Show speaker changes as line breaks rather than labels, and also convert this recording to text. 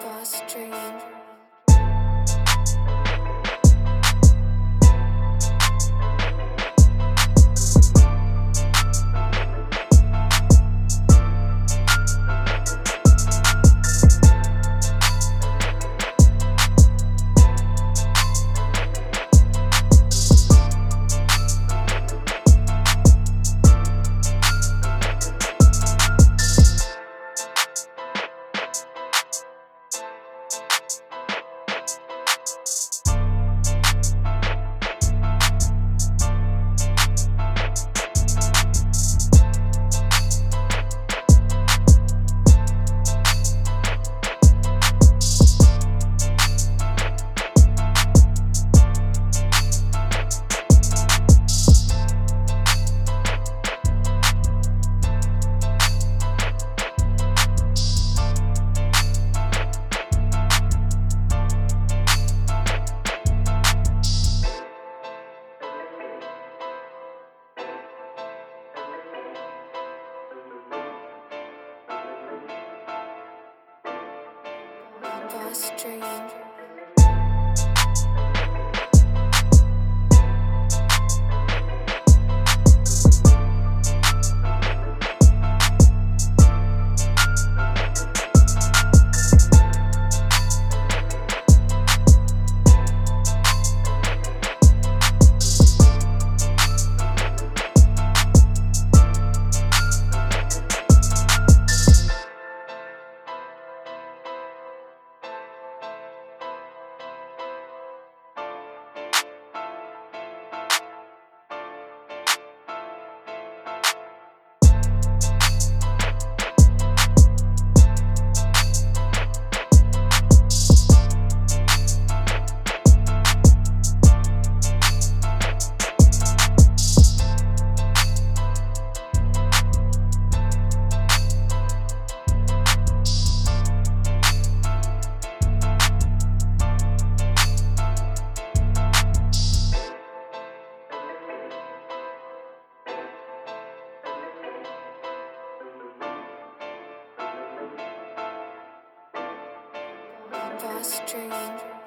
boss dream. Boss Dream. Dream.